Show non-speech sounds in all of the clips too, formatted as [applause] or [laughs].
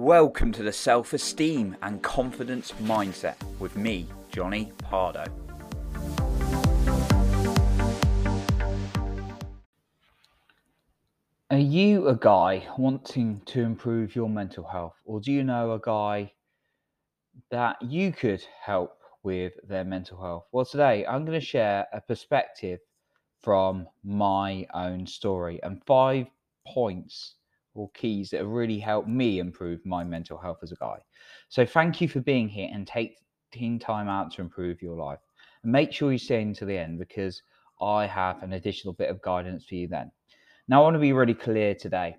Welcome to the Self Esteem and Confidence Mindset with me, Johnny Pardoe. Are you a guy wanting to improve your mental health, or do you know a guy that you could help with their mental health? Well, today I'm going to share a perspective from my own story and five points or keys that have really helped me improve my mental health as a guy. So, thank you for being here and taking time out to improve your life. And make sure you stay until the end because I have an additional bit of guidance for you then. Now, I want to be really clear today.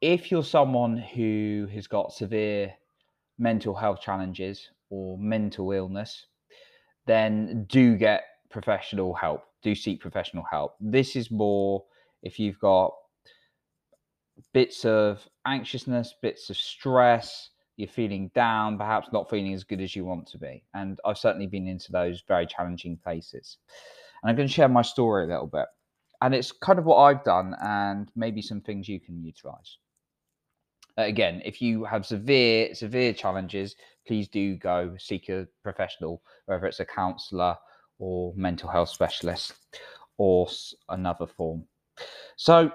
If you're someone who has got severe mental health challenges or mental illness, then do get professional help. Do seek professional help. This is more if you've got bits of anxiousness, bits of stress, you're feeling down, perhaps not feeling as good as you want to be. And I've certainly been into those very challenging places. And I'm going to share my story a little bit and it's kind of what I've done, and maybe some things you can utilize. Uh, again, if you have severe severe challenges, please do go seek a professional, whether it's a counsellor or mental health specialist or another form. So,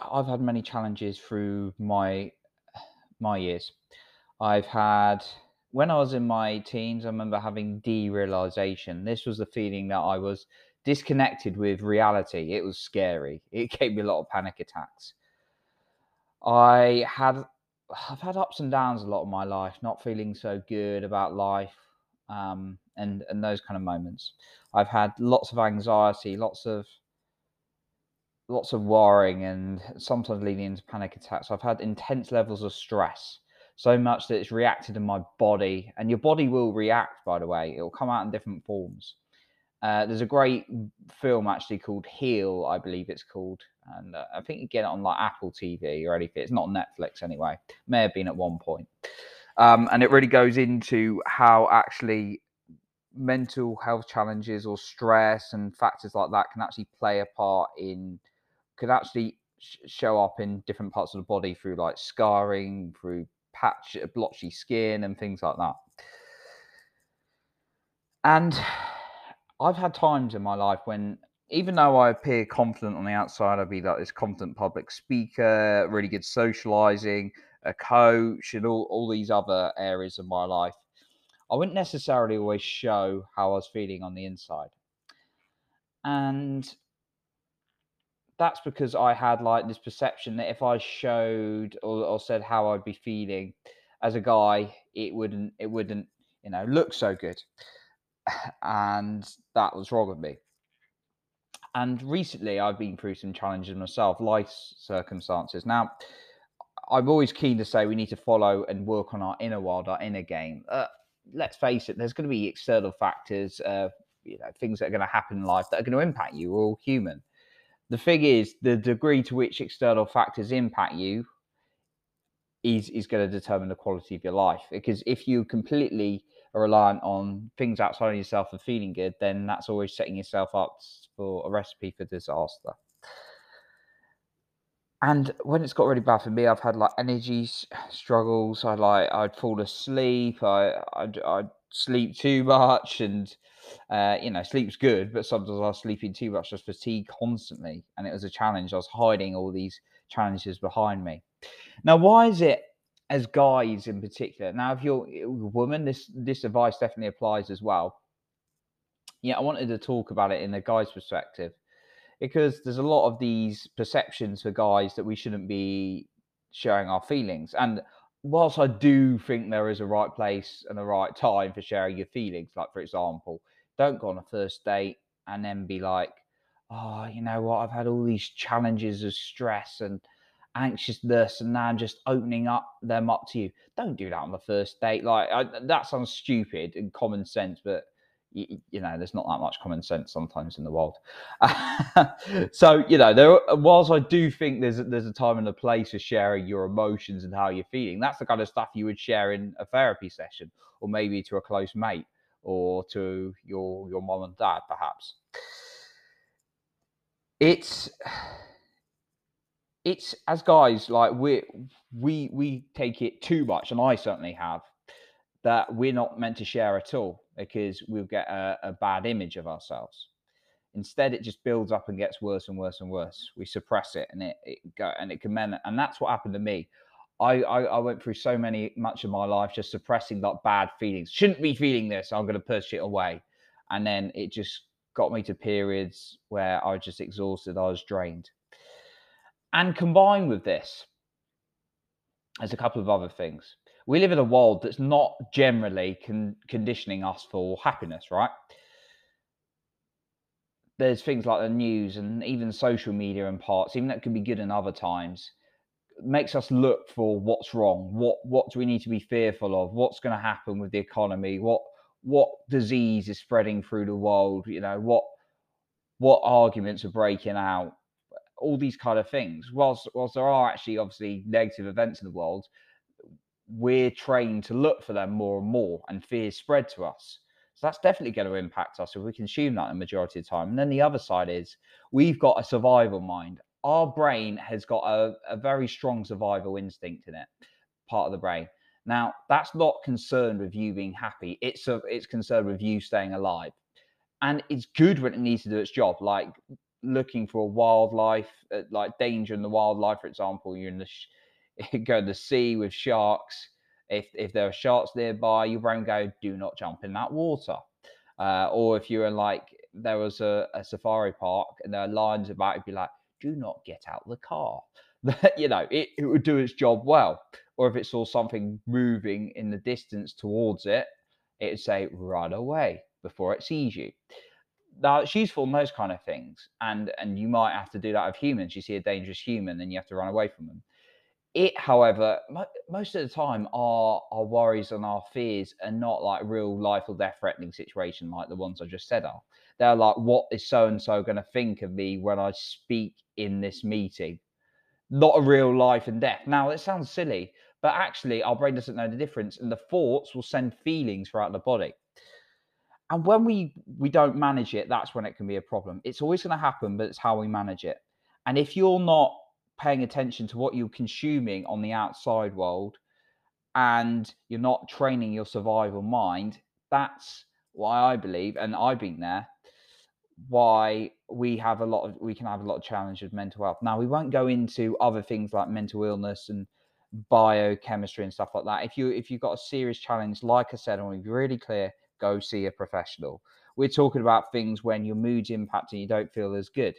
I've had many challenges through my my years. I've had when I was in my teens, I remember having derealization. This was the feeling that I was disconnected with reality. It was scary. It [laughs] gave me a lot of panic attacks. I had I've had ups and downs a lot of my life, not feeling so good about life, um, and and those kind of moments. I've had lots of anxiety, lots of lots of worrying, and sometimes leading into panic attacks. I've had intense levels of stress, so much that it's reacted in my body, and your body will react. By the way, it will come out in different forms. Uh, there's a great film actually called Heal, I believe it's called, and uh, I think you get it on like Apple TV or anything. It's not Netflix anyway. May have been at one point, um, and it really goes into how actually mental health challenges or stress and factors like that can actually play a part in could actually sh- show up in different parts of the body through like scarring, through patch uh, blotchy skin and things like that. And I've had times in my life when, even though I appear confident on the outside, I'd be like this confident public speaker, really good socializing, a coach, and all, all these other areas of my life. I wouldn't necessarily always show how I was feeling on the inside. And that's because I had like this perception that if I showed or, or, said how I'd be feeling as a guy, it wouldn't it wouldn't you know look so good [sighs] and that was wrong with me. And recently, I've been through some challenges myself, life circumstances. Now, I'm always keen to say we need to follow and work on our inner world, our inner game. Uh, let's face it, there's going to be external factors, uh, you know, things that are going to happen in life that are going to impact you. We're all human. The thing is, the degree to which external factors impact you is is going to determine the quality of your life. Because if you completely are reliant on things outside of yourself and feeling good, then that's always setting yourself up for a recipe for disaster. And when it's got really bad for me, I've had like energy struggles. I like I'd fall asleep. I I'd, I'd sleep too much, and uh, you know sleep's good, but sometimes I was sleeping too much, just fatigue constantly, and it was a challenge. I was hiding all these challenges behind me. Now, why is it as guys in particular. Now, if you're a woman, this this advice definitely applies as well. Yeah, I wanted to talk about it in the guy's perspective because there's a lot of these perceptions for guys that we shouldn't be sharing our feelings. And whilst I do think there is a right place and a right time for sharing your feelings, like for example, don't go on a first date and then be like, oh, you know what, I've had all these challenges of stress and anxiousness and now I'm just opening up them up to you. Don't do that on the first date. Like I, that sounds stupid and common sense, but you, know, there's not that much common sense sometimes in the world. [laughs] so you know, there. Whilst I do think there's there's a time and a place for sharing your emotions and how you're feeling. That's the kind of stuff you would share in a therapy session, or maybe to a close mate, or to your your mom and dad, perhaps. It's it's as guys like we we we take it too much, and I certainly have that we're not meant to share at all because we'll get a, a bad image of ourselves. Instead, it just builds up and gets worse and worse and worse. We suppress it, and it, it go and it can men, and that's what happened to me. I, I, I went through so many much of my life just suppressing that bad feelings. Shouldn't be feeling this. I'm going to push it away, and then it just got me to periods where I was just exhausted. I was drained, and combined with this, there's a couple of other things. We live in a world that's not generally con- conditioning us for happiness, right? there's things like the news and even social media and parts, even that can be good in other times, makes us look for what's wrong. What what do we need to be fearful of? What's going to happen with the economy? What what disease is spreading through the world? You know what what arguments are breaking out? All these kind of things. Whilst whilst there are actually obviously negative events in the world, we're trained to look for them more and more, and fear spread to us. So that's definitely going to impact us if we consume that the majority of the time. And then the other side is we've got a survival mind. Our brain has got a, a very strong survival instinct in it, part of the brain. Now, that's not concerned with you being happy. It's a, it's concerned with you staying alive. And it's good when it needs to do its job, like looking for wildlife, uh, like danger in the wildlife, for example. You're in the sh- [laughs] go to sea with sharks if if there are sharks nearby, your brain go, do not jump in that water. Uh, or if you're in like there was a, a safari park and there are lions about, it'd be like, do not get out the car. [laughs] you know, it, it would do its job well. Or if it saw something moving in the distance towards it, it'd say, run away before it sees you. Now it's useful in those kind of things. And and you might have to do that with humans. You see a dangerous human, then you have to run away from them. It, however, mo- most of the time, our our worries and our fears are not like real life or death threatening situation like the ones I just said are. They're like, what is so and so going to think of me when I speak in this meeting? Not a real life and death. Now, it sounds silly, but actually, our brain doesn't know the difference, and the thoughts will send feelings throughout the body. And when we we don't manage it, that's when it can be a problem. It's always going to happen, but it's how we manage it. And if you're not paying attention to what you're consuming on the outside world and you're not training your survival mind, that's why I believe, and I've been there, why we have a lot of we can have a lot of challenge with mental health. Now we won't go into other things like mental illness and biochemistry and stuff like that. If you if you've got a serious challenge, like I said, I want to be really clear, go see a professional. We're talking about things when your mood's impacting, you don't feel as good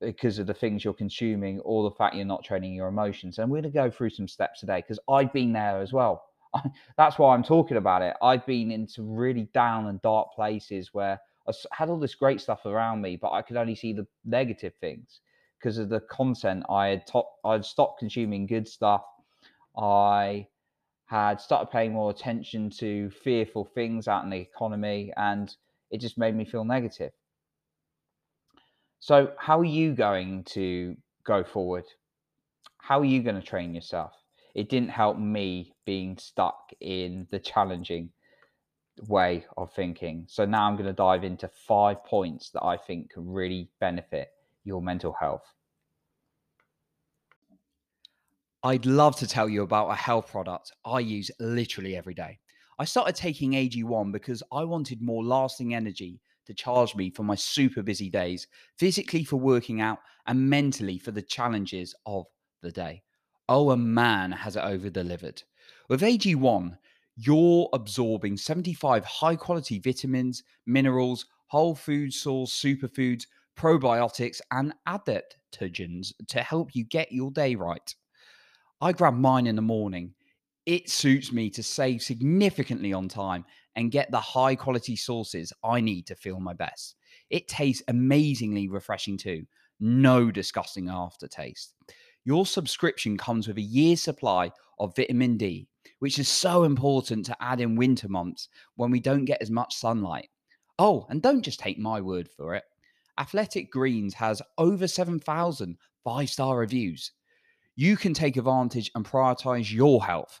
because of the things you're consuming or the fact you're not training your emotions. And we're going to go through some steps today because I've been there as well. [laughs] That's why I'm talking about it. I've been into really down and dark places where I had all this great stuff around me, but I could only see the negative things because of the content. I had top, I'd stopped consuming good stuff. I had started paying more attention to fearful things out in the economy, and it just made me feel negative. So, how are you going to go forward? How are you going to train yourself? It didn't help me being stuck in the challenging way of thinking. So, now I'm going to dive into five points that I think can really benefit your mental health. I'd love to tell you about a health product I use literally every day. I started taking AG1 because I wanted more lasting energy to charge me for my super busy days, physically for working out, and mentally for the challenges of the day. Oh, a man has it over delivered. With AG1, you're absorbing 75 high quality vitamins, minerals, whole food source superfoods, probiotics, and adaptogens to help you get your day right. I grab mine in the morning. It suits me to save significantly on time and get the high quality sources I need to feel my best. It tastes amazingly refreshing too. No disgusting aftertaste. Your subscription comes with a year's supply of vitamin D, which is so important to add in winter months when we don't get as much sunlight. Oh, and don't just take my word for it. Athletic Greens has over 7,000 five star reviews. You can take advantage and prioritize your health.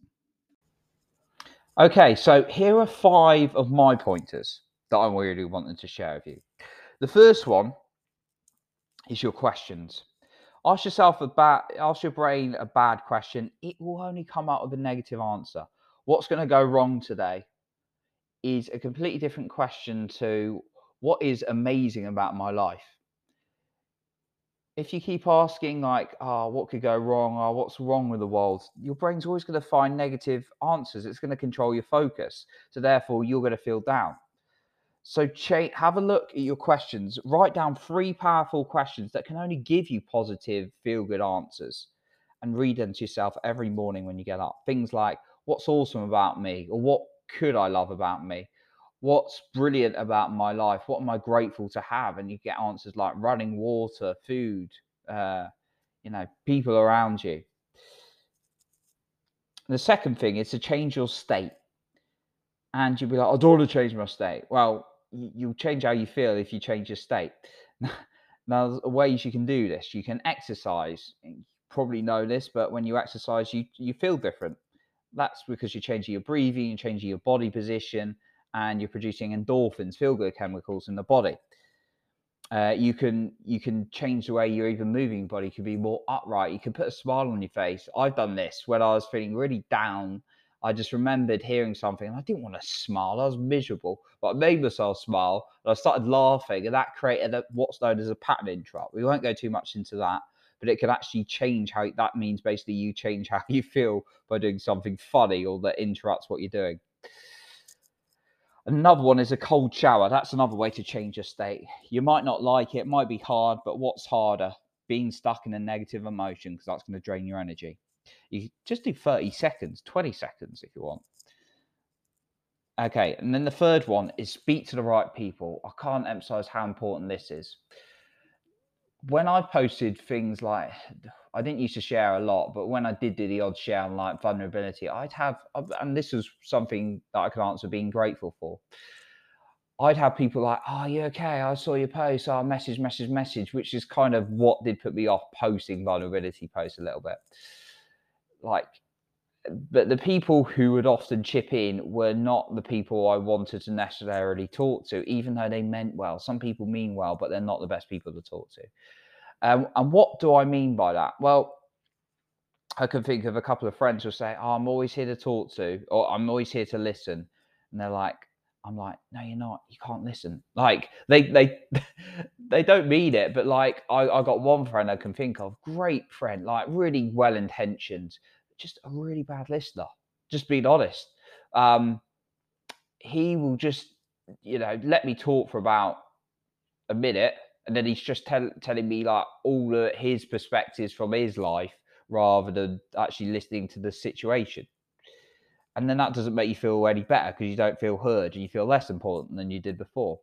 Okay, so here are five of my pointers that I'm really wanting to share with you. The first one is your questions. Ask yourself a bad, ask your brain a bad question. It will only come out with a negative answer. What's going to go wrong today is a completely different question to what is amazing about my life. If you keep asking like, oh, what could go wrong? Oh, what's wrong with the world? Your brain's always going to find negative answers. It's going to control your focus. So therefore, you're going to feel down. So cha- have a look at your questions. Write down three powerful questions that can only give you positive, feel good answers and read them to yourself every morning when you get up. Things like, what's awesome about me? Or what could I love about me? What's brilliant about my life? What am I grateful to have? And you get answers like running water, food, uh, you know, people around you. The second thing is to change your state. And you'll be like, I don't want to change my state. Well, you'll change how you feel if you change your state. [laughs] now, ways you can do this. You can exercise. You probably know this, but when you exercise, you you feel different. That's because you're changing your breathing, you're changing your body position, and you're producing endorphins, feel good chemicals in the body. Uh, you can you can change the way you're even moving your body. You can be more upright. You can put a smile on your face. I've done this when I was feeling really down I just remembered hearing something and I didn't want to smile. I was miserable, but I made myself smile and I started laughing, and that created a, what's known as a pattern interrupt. We won't go too much into that, but it can actually change how that means basically you change how [laughs] you feel by doing something funny or that interrupts what you're doing. Another one is a cold shower. That's another way to change your state. You might not like it, it might be hard, but what's harder? Being stuck in a negative emotion because that's going to drain your energy. You just do 30 seconds, 20 seconds if you want. Okay, and then the third one is speak to the right people. I can't emphasize how important this is. When I posted things like, I didn't used to share a lot, but when I did do the odd share on like vulnerability, I'd have, and this was something that I could answer being grateful for. I'd have people like, "Oh, you okay? I saw your post. Oh, message, message, message," which is kind of what did put me off posting vulnerability posts a little bit like but the people who would often chip in were not the people I wanted to necessarily talk to, even though they meant well. Some people mean well, but they're not the best people to talk to. Um, and what do I mean by that? Well, I can think of a couple of friends who say, oh, I'm always here to talk to, or I'm always here to listen. And they're like, I'm like, no, you're not. You can't listen. Like they they [laughs] they don't mean it, but like I, I got one friend I can think of, great friend, like really well intentioned, just a really bad listener. Just being honest. Um, he will just, you know, let me talk for about a minute, and then he's just tell, telling me like all his perspectives from his life rather than actually listening to the situation. And then that doesn't make you feel any better because you don't feel heard and you feel less important than you did before.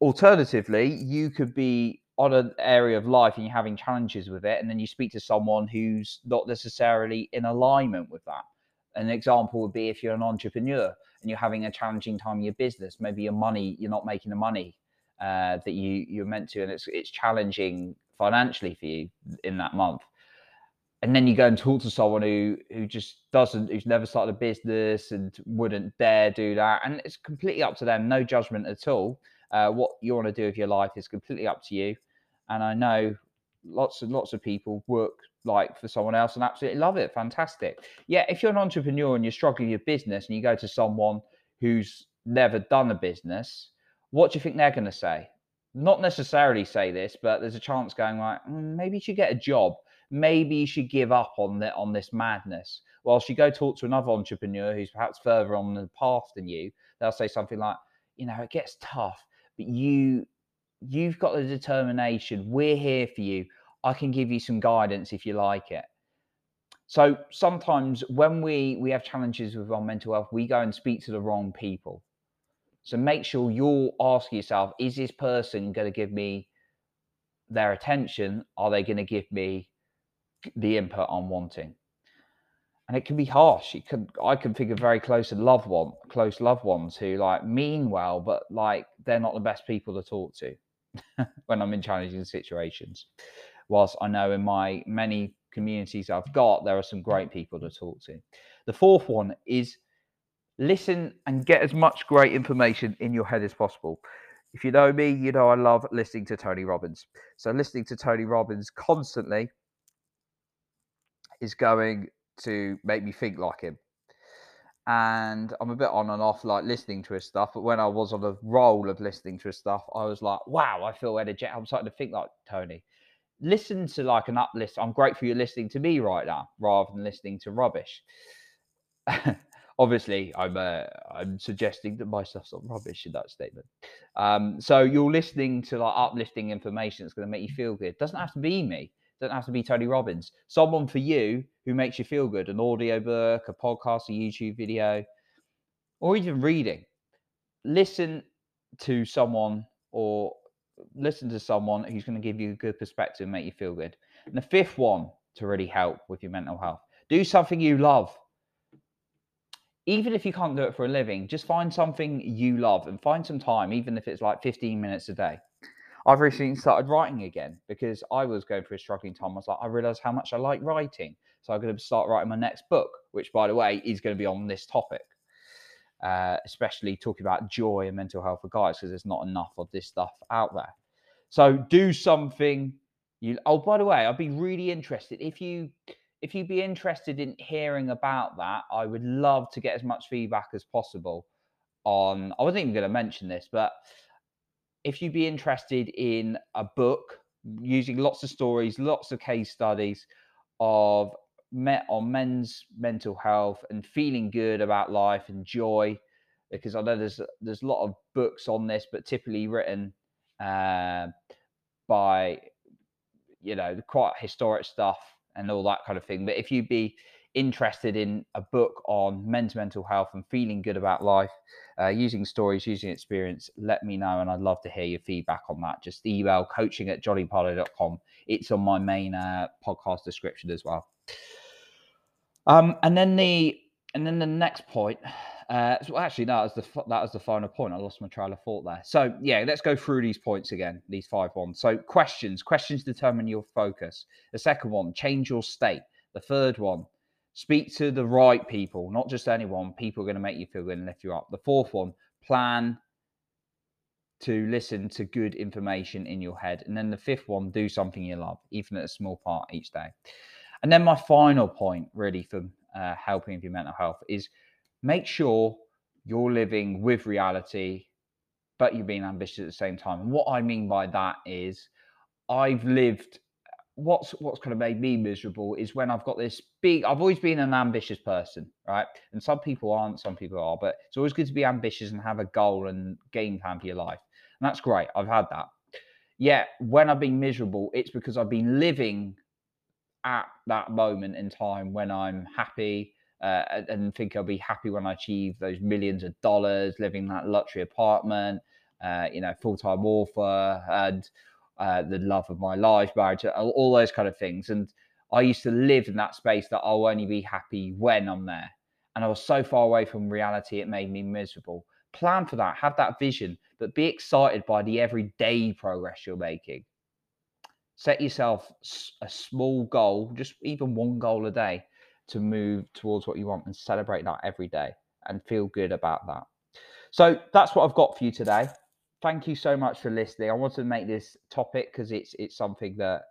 Alternatively, you could be on an area of life and you're having challenges with it, and then you speak to someone who's not necessarily in alignment with that. An example would be if you're an entrepreneur and you're having a challenging time in your business, maybe your money, you're not making the money uh, that you you're meant to, and it's it's challenging financially for you in that month. And then you go and talk to someone who who just doesn't, who's never started a business and wouldn't dare do that, and it's completely up to them, no judgment at all. Uh, what you want to do with your life is completely up to you. And I know lots and lots of people work like for someone else and absolutely love it. Fantastic. Yeah, if you're an entrepreneur and you're struggling with your business and you go to someone who's never done a business, what do you think they're going to say? Not necessarily say this, but there's a chance going like, mm, maybe you should get a job. Maybe you should give up on the, on this madness. Whilst you go talk to another entrepreneur who's perhaps further on the path than you, they'll say something like, you know, it gets tough but you you've got the determination. We're here for you. I can give you some guidance if you like it. So sometimes when we we have challenges with our mental health, we go and speak to the wrong people. So make sure you're asking yourself, is this person going to give me their attention? Are they going to give me the input I'm wanting? And it can be harsh. It can I can of very close and loved one, close loved ones who like mean well, but like they're not the best people to talk to [laughs] when I'm in challenging situations. Whilst I know in my many communities I've got, there are some great people to talk to. The fourth one is listen and get as much great information in your head as possible. If you know me, you know I love listening to Tony Robbins. So listening to Tony Robbins constantly is going to make me think like him. And I'm a bit on and off, like listening to his stuff. But when I was on the roll of listening to his stuff, I was like, wow, I feel energetic. I'm starting to think like Tony. Listen to like an uplift. I'm grateful you're listening to me right now rather than listening to rubbish. [laughs] Obviously, I'm uh, I'm suggesting that my stuff's not rubbish in that statement. Um, so you're listening to like uplifting information that's going to make you feel good. It doesn't have to be me doesn't have to be Tony Robbins. Someone for you who makes you feel good, an audio book, a podcast, a YouTube video, or even reading. Listen to someone or listen to someone who's going to give you a good perspective and make you feel good. And the fifth one to really help with your mental health do something you love. Even if you can't do it for a living, just find something you love and find some time, even if it's like 15 minutes a day. I've recently started writing again because I was going through a struggling time. I was like, I realized how much I like writing. So I'm going to start writing my next book, which, by the way, is going to be on this topic, uh, especially talking about joy and mental health for guys because there's not enough of this stuff out there. So do something you. Oh, by the way, I'd be really interested if you if you'd be interested in hearing about that. I would love to get as much feedback as possible on. I wasn't even going to mention this, but if you'd be interested in a book using lots of stories, lots of case studies of met on men's mental health and feeling good about life and joy, because I know there's there's a lot of books on this, but typically written uh, by you know quite historic stuff and all that kind of thing. But if you'd be interested in a book on men's mental health and feeling good about life, uh, using stories, using experience, let me know. And I'd love to hear your feedback on that. Just email coaching at johnnypardoe.com. It's on my main uh, podcast description as well. Um, and then the and then the next point. Uh, actually, that was the that was the final point. I lost my trail of thought there. So yeah, let's go through these points again. These five ones. So questions. Questions determine your focus. The second one, change your state. The third one, Speak to the right people, not just anyone. People are going to make you feel good and lift you up. The fourth one, plan to listen to good information in your head. And then the fifth one, do something you love, even at a small part each day. And then my final point, really, for uh, helping with your mental health is make sure you're living with reality, but you're being ambitious at the same time. And what I mean by that is I've lived what's what's kind of made me miserable is when I've got this big. I've always been an ambitious person, right? And some people aren't, some people are, but it's always good to be ambitious and have a goal and game plan for your life, and that's great. I've had that. Yet when I've been miserable, it's because I've been living at that moment in time when I'm happy. Uh, and think I'll be happy when I achieve those millions of dollars, living that luxury apartment, uh, you know, full time author, and uh, the love of my life, marriage, all those kind of things. And I used to live in that space that I'll only be happy when I'm there. And I was so far away from reality, it made me miserable. Plan for that, have that vision, but be excited by the everyday progress you're making. Set yourself a small goal, just even one goal a day to move towards what you want and celebrate that every day and feel good about that. So that's what I've got for you today thank you so much for listening. I wanted to make this topic because it's it's something that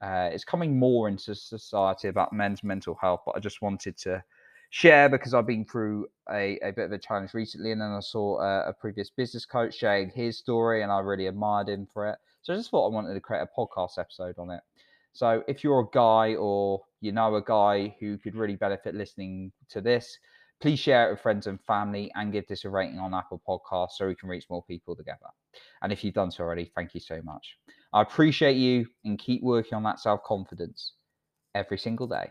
uh, is coming more into society about men's mental health. But I just wanted to share because I've been through a, a bit of a challenge recently, and then I saw a, a, previous business coach sharing his story, and I really admired him for it. So I just thought I wanted to create a podcast episode on it. So if you're a guy or you know a guy who could really benefit listening to this, Please share it with friends and family and give this a rating on Apple Podcasts so we can reach more people together. And if you've done so already, thank you so much. I appreciate you and keep working on that self confidence every single day.